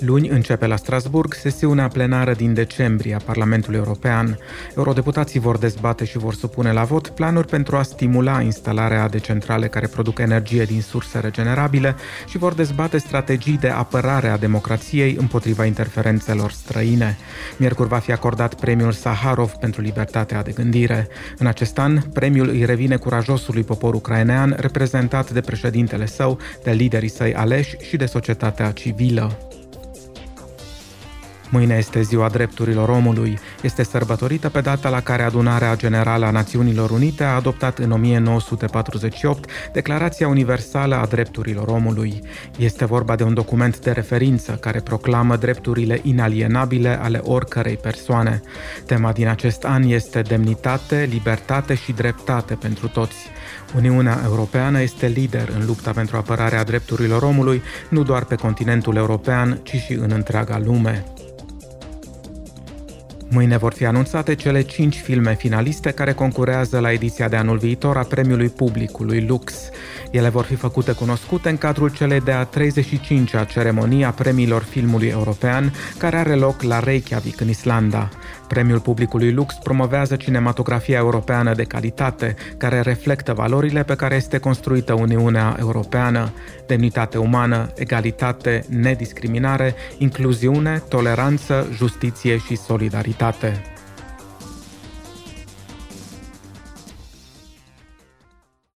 Luni începe la Strasburg sesiunea plenară din decembrie a Parlamentului European. Eurodeputații vor dezbate și vor supune la vot planuri pentru a stimula instalarea de centrale care produc energie din surse regenerabile și vor dezbate strategii de apărare a democrației împotriva interferențelor străine. Miercuri va fi acordat premiul Saharov pentru libertatea de gândire. În acest an, premiul îi revine curajosului popor ucrainean reprezentat de președintele său, de liderii săi aleși și de societatea civilă. Mâine este ziua drepturilor omului. Este sărbătorită pe data la care Adunarea Generală a Națiunilor Unite a adoptat în 1948 Declarația Universală a Drepturilor Omului. Este vorba de un document de referință care proclamă drepturile inalienabile ale oricărei persoane. Tema din acest an este demnitate, libertate și dreptate pentru toți. Uniunea Europeană este lider în lupta pentru apărarea drepturilor omului, nu doar pe continentul european, ci și în întreaga lume. Mâine vor fi anunțate cele cinci filme finaliste care concurează la ediția de anul viitor a premiului publicului Lux. Ele vor fi făcute cunoscute în cadrul celei de-a 35-a ceremonie a premiilor filmului european, care are loc la Reykjavik, în Islanda. Premiul publicului Lux promovează cinematografia europeană de calitate, care reflectă valorile pe care este construită Uniunea Europeană, demnitate umană, egalitate, nediscriminare, incluziune, toleranță, justiție și solidaritate.